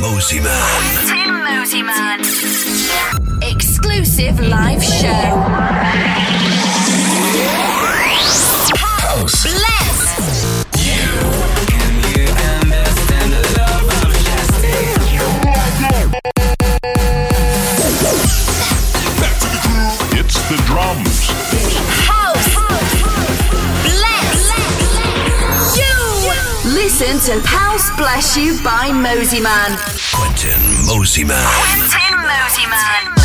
Mosimann. Tim Mosimann. Exclusive live show. House. Bless. Listen to House Bless You by Mosimann. Quentin Mosimann. Quentin Mosimann.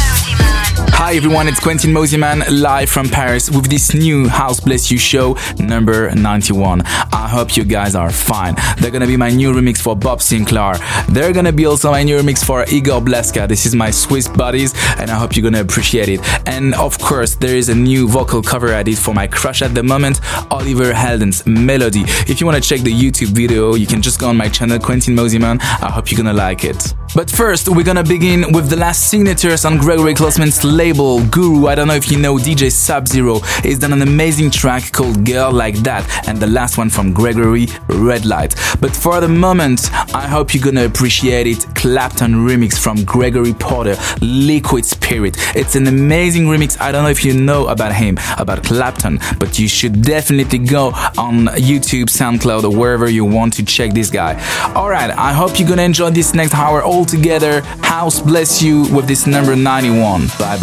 Hi everyone, it's Quentin Mosimann live from Paris with this new House Bless You show number 91. I hope you guys are fine. They're gonna be my new remix for Bob Sinclar. They're gonna be also my new remix for Igor Blaska. This is my Swiss buddies and I hope you're gonna appreciate it. And of course, there is a new vocal cover I did for my crush at the moment, Oliver Heldens Melody. If you wanna check the YouTube video, you can just go on my channel, Quentin Mosimann. I hope you're gonna like it. But first, we're gonna begin with the last signatures on Gregory Klossman's label, Guru. I don't know if you know DJ Sub Zero. He's done an amazing track called Girl Like That, and the last one from Gregory, Red Light. But for the moment, I hope you're gonna appreciate it. Claptone remix from Gregory Porter, Liquid Spirit. It's an amazing remix. I don't know if you know about him, about Claptone, but you should definitely go on YouTube, SoundCloud, or wherever you want to check this guy. Alright, I hope you're gonna enjoy this next hour all together. House bless you with this number 91. Bye bye.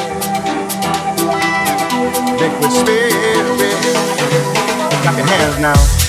now.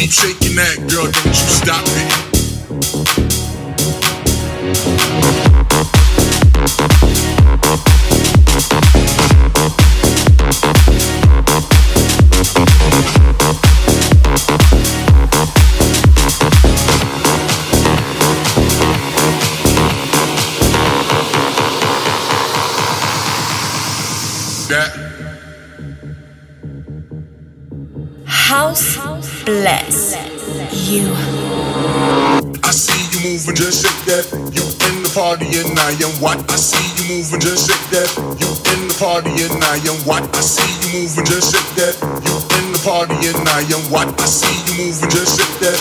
Keep shaking that, girl, don't you stop it. that. You in the party and I am what I see you moving, just shake that. You in the party and I am what I see you moving, just shake that. You in the party and I am what I see you moving, just shake that.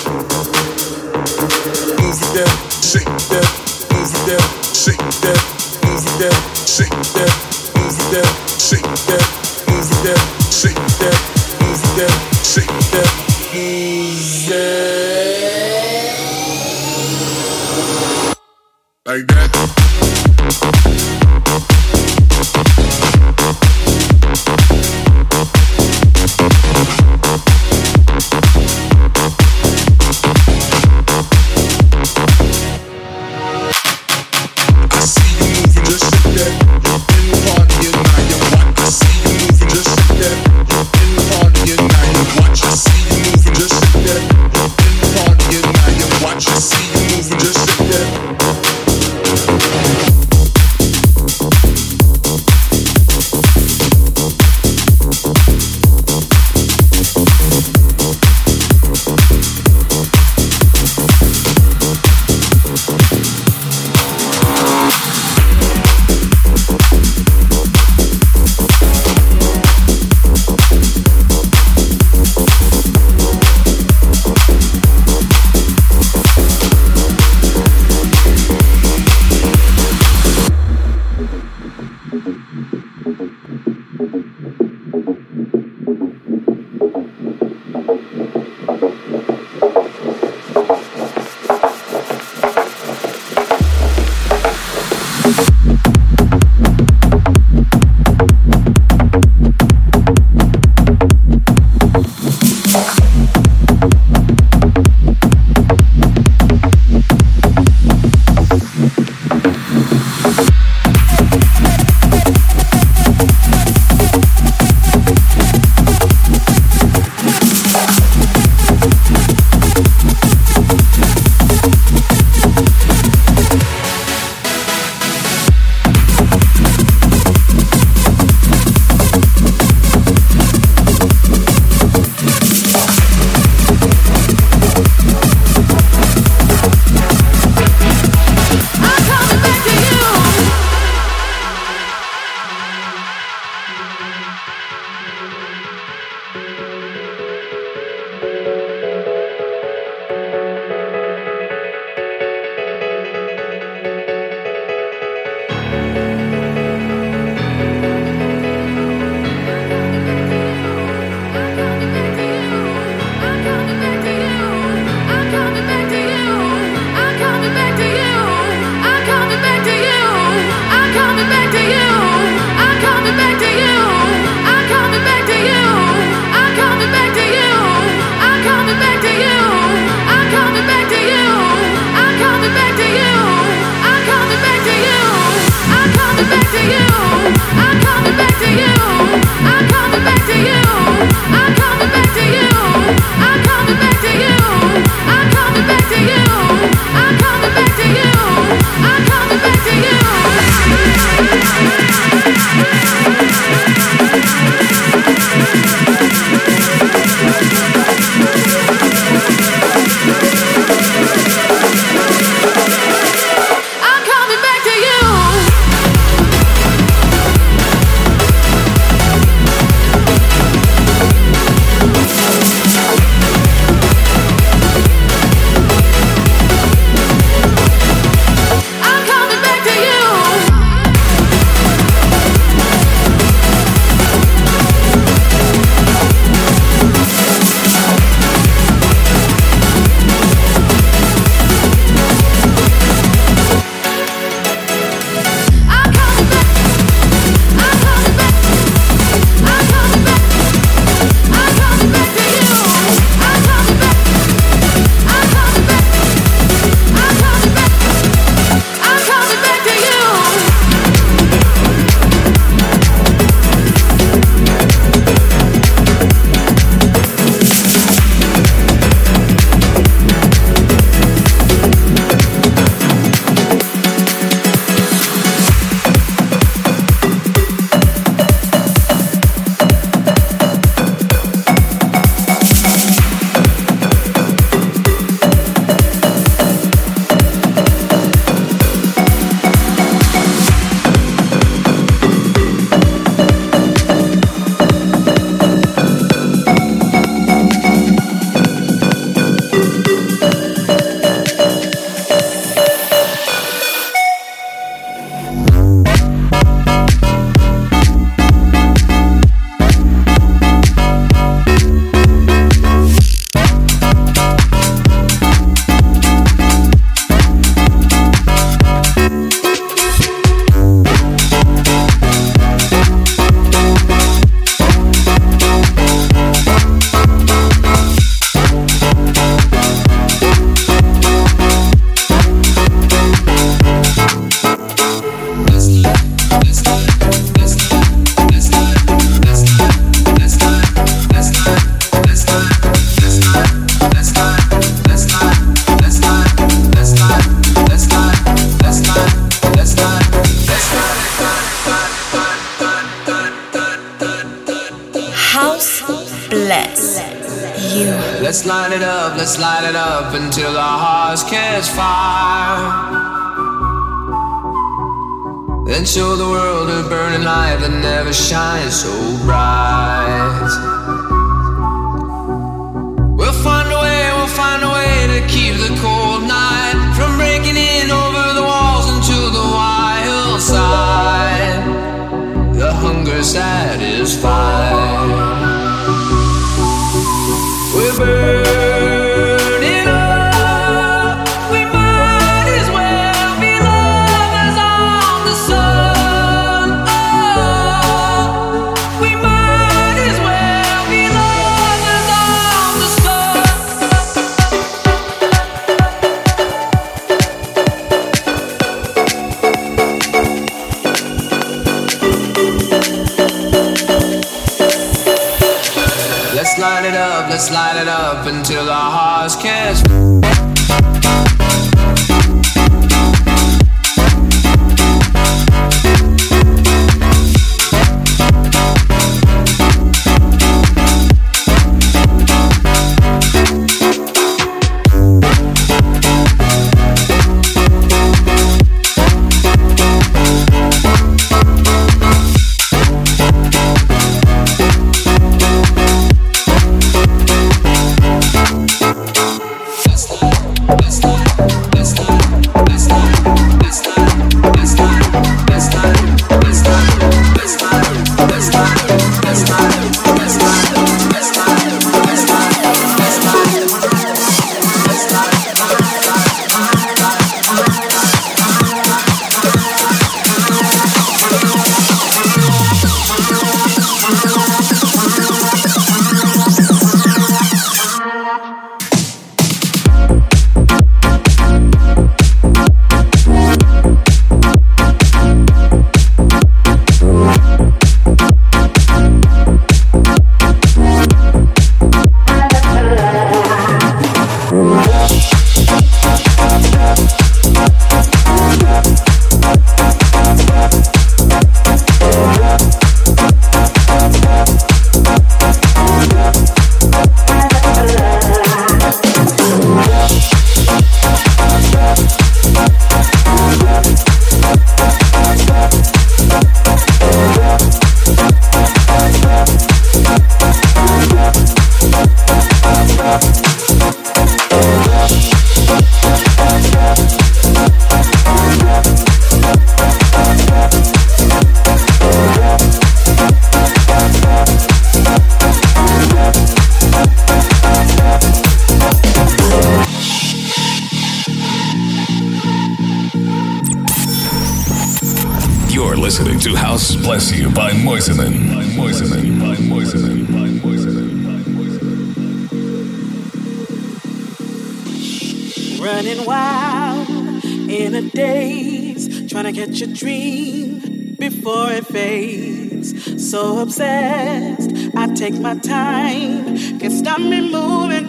down in a daze, trying to catch a dream before it fades. So obsessed, I take my time, can't stop me moving.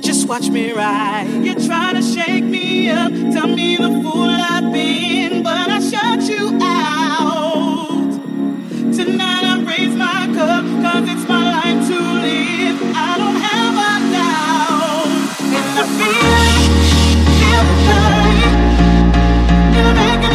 Just watch me ride. You try to shake me up, tell me the fool I've been, but I shut you out. Tonight I raise my cup, cause it's my life to live. I don't have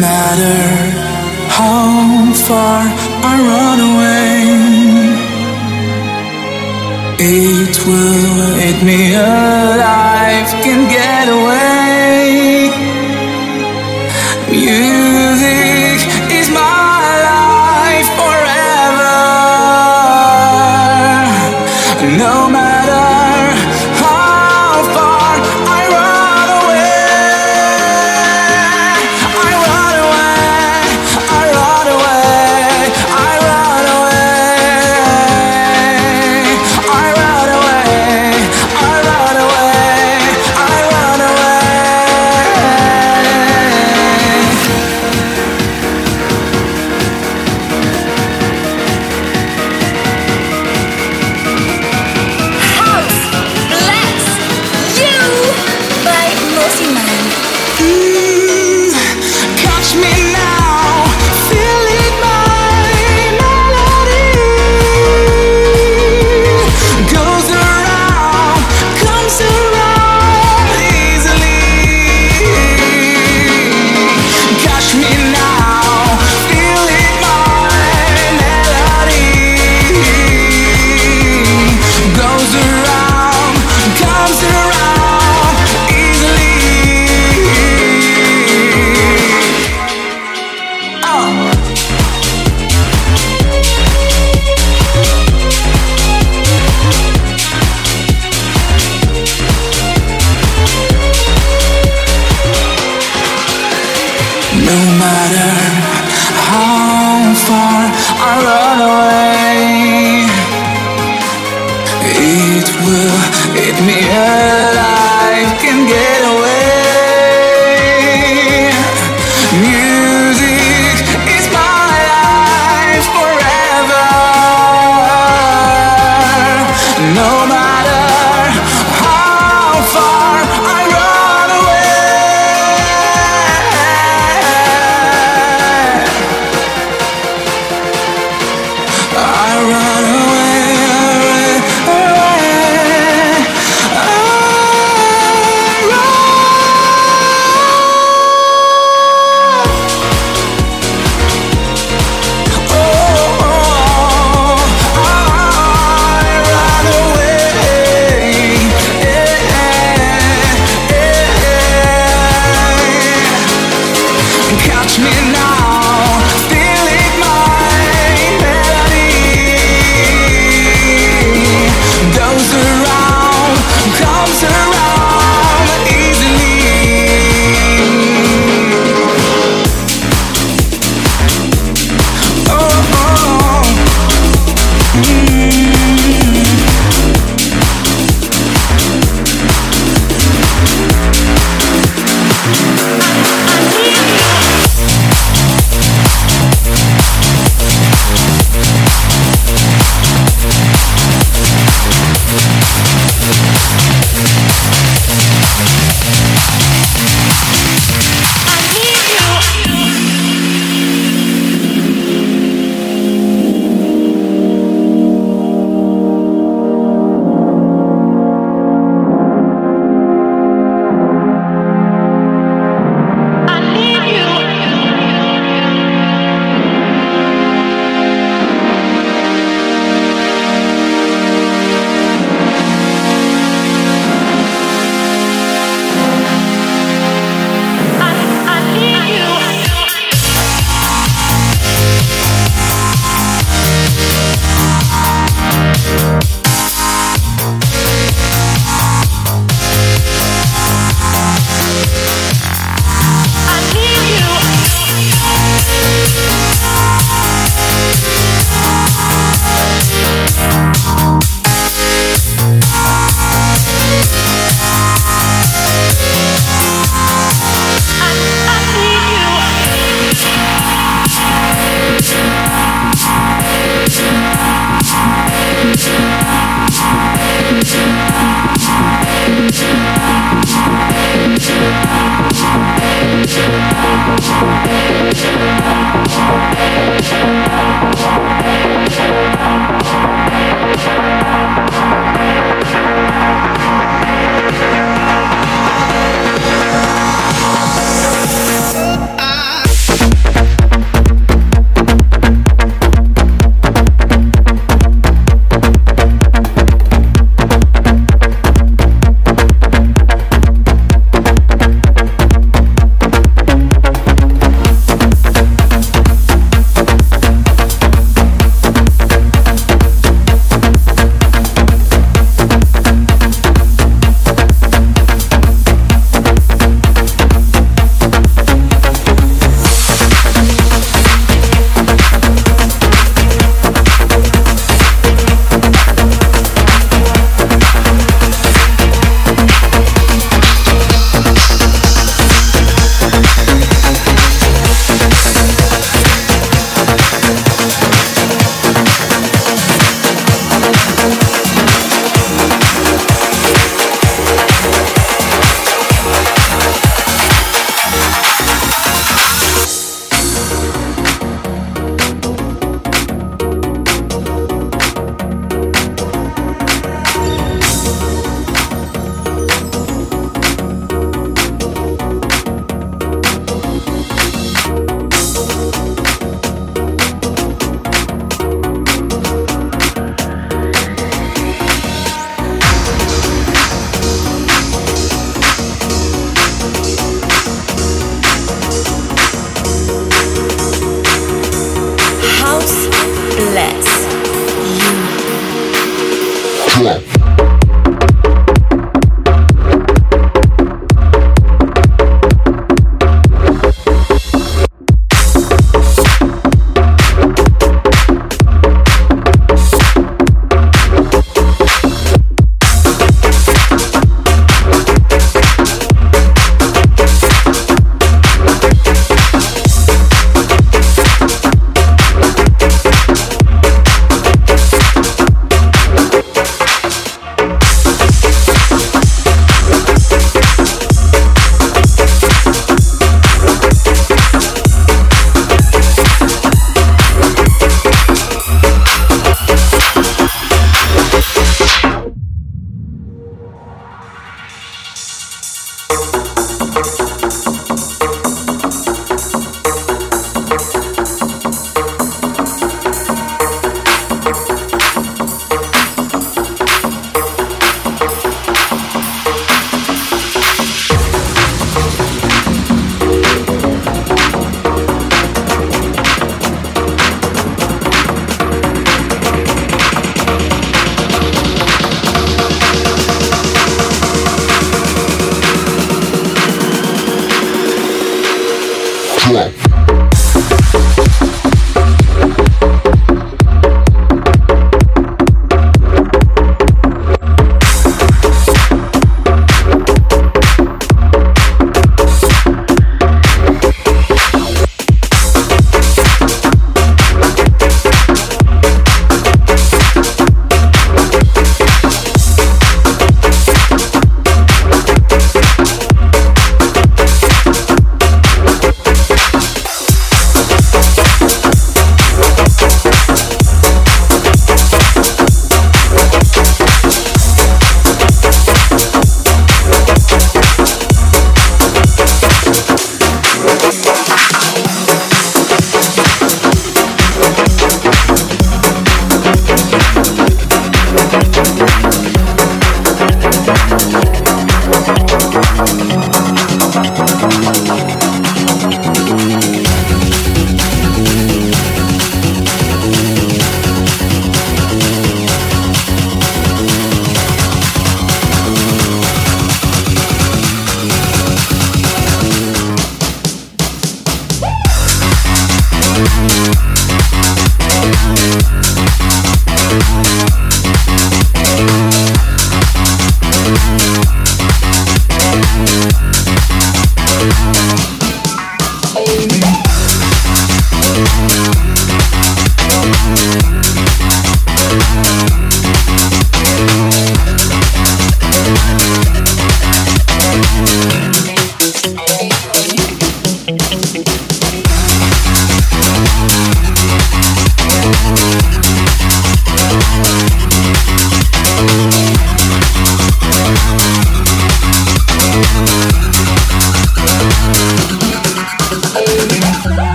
matter how far I run away, it will eat me alive. Can get away. Music.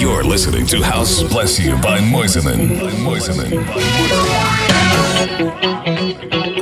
You're listening to House Bless You by Mosimann. By Mosimann. By Mosimann.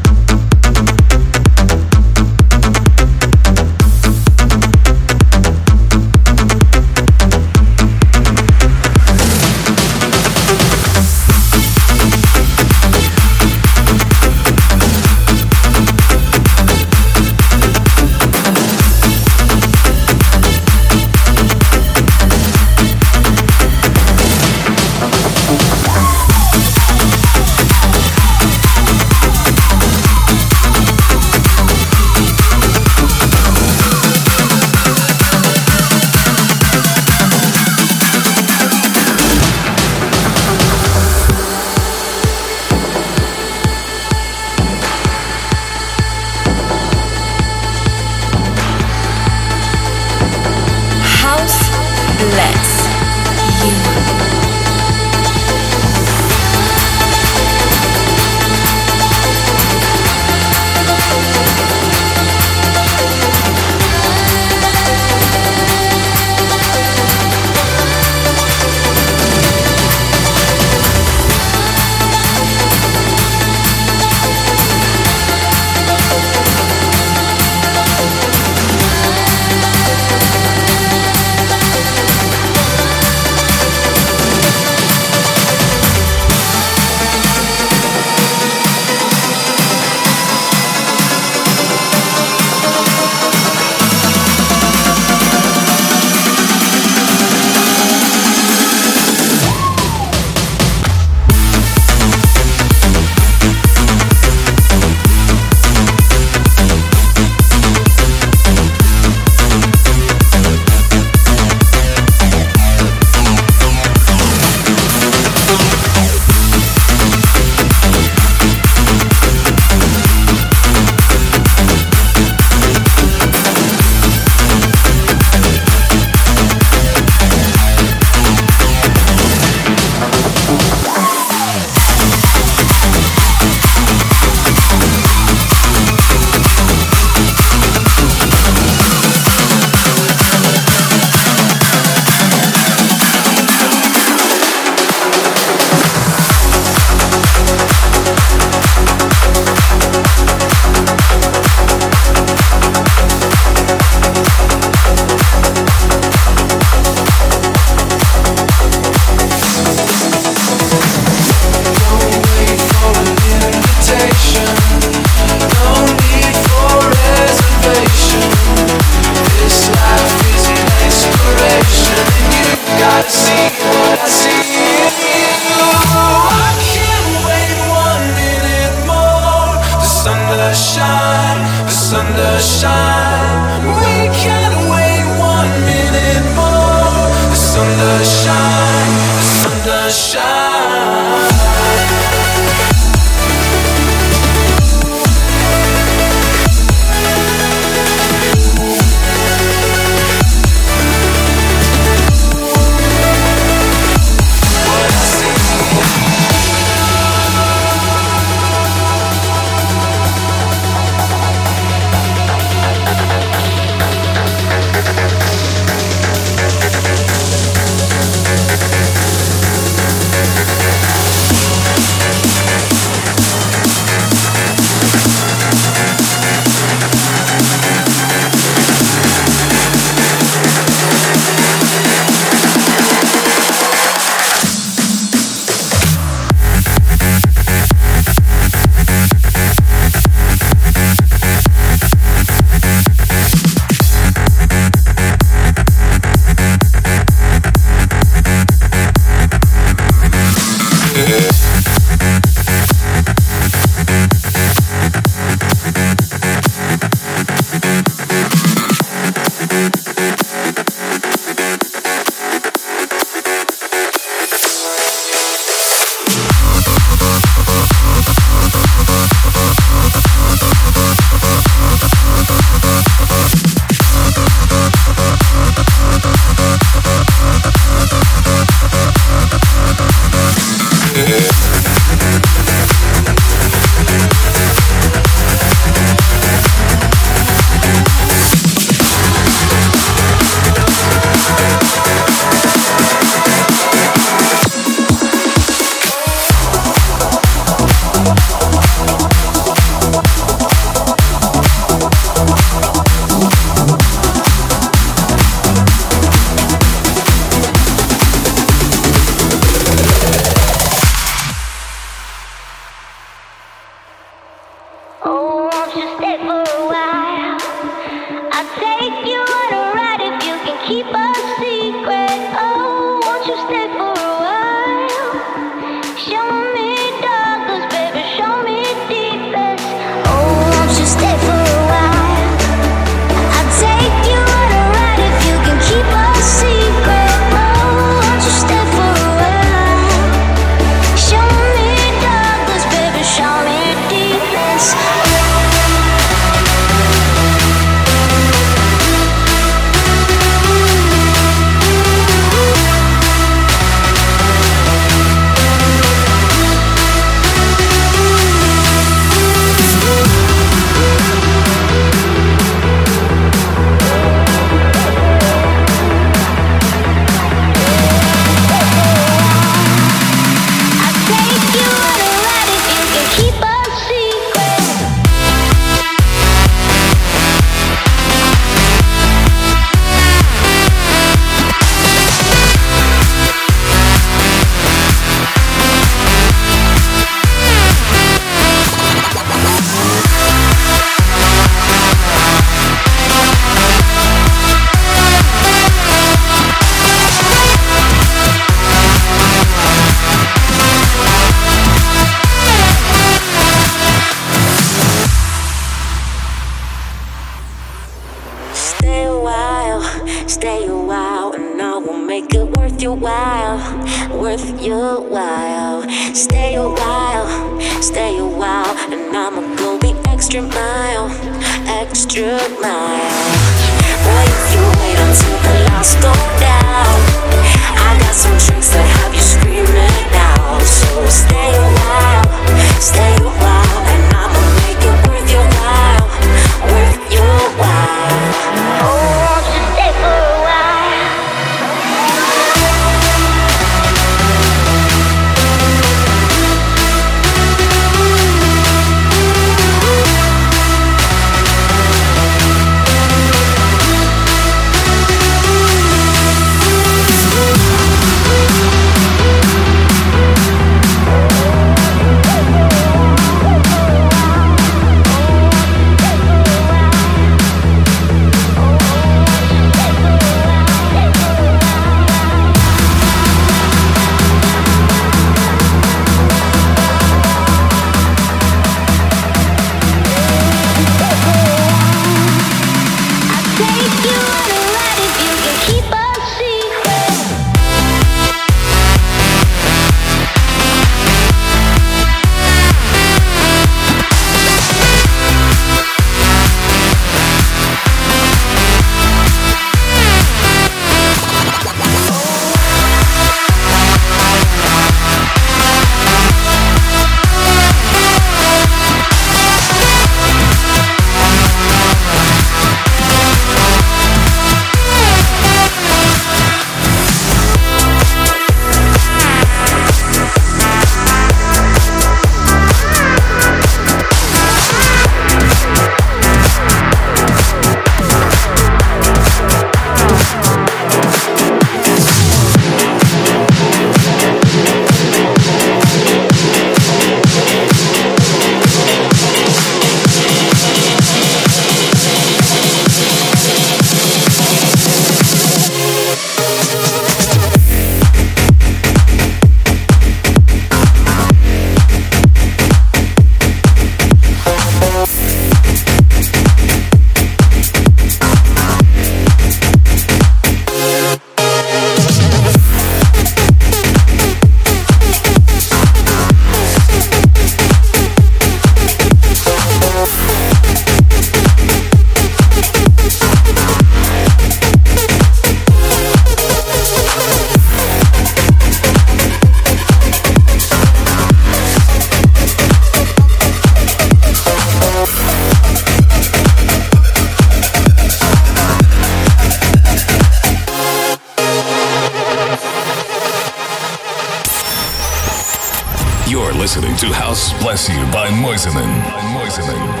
You by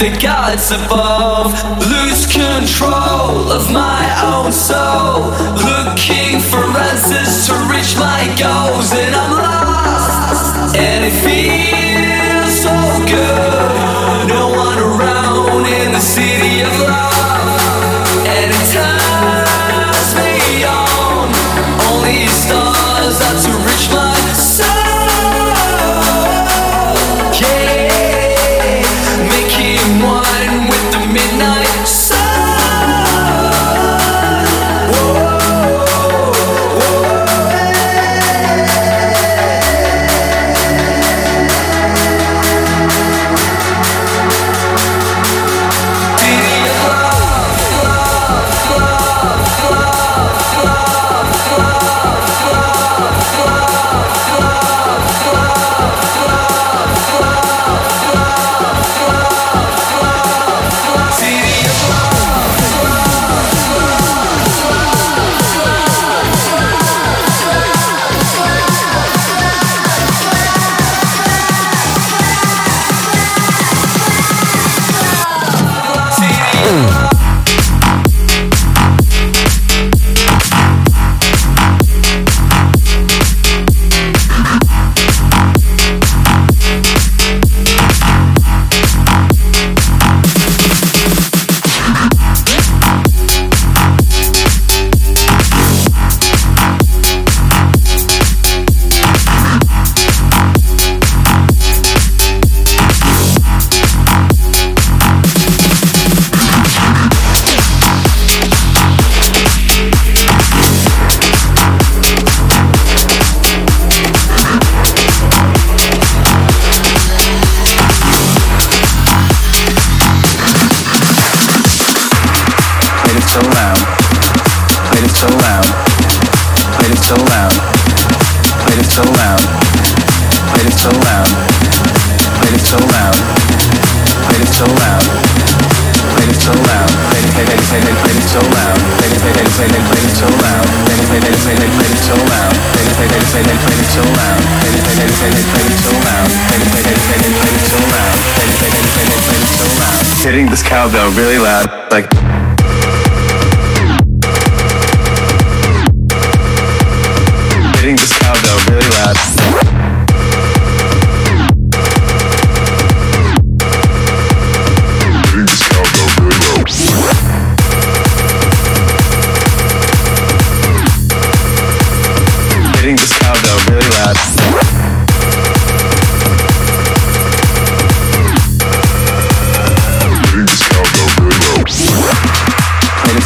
the gods above. Hitting this cowbell really loud, like.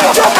아,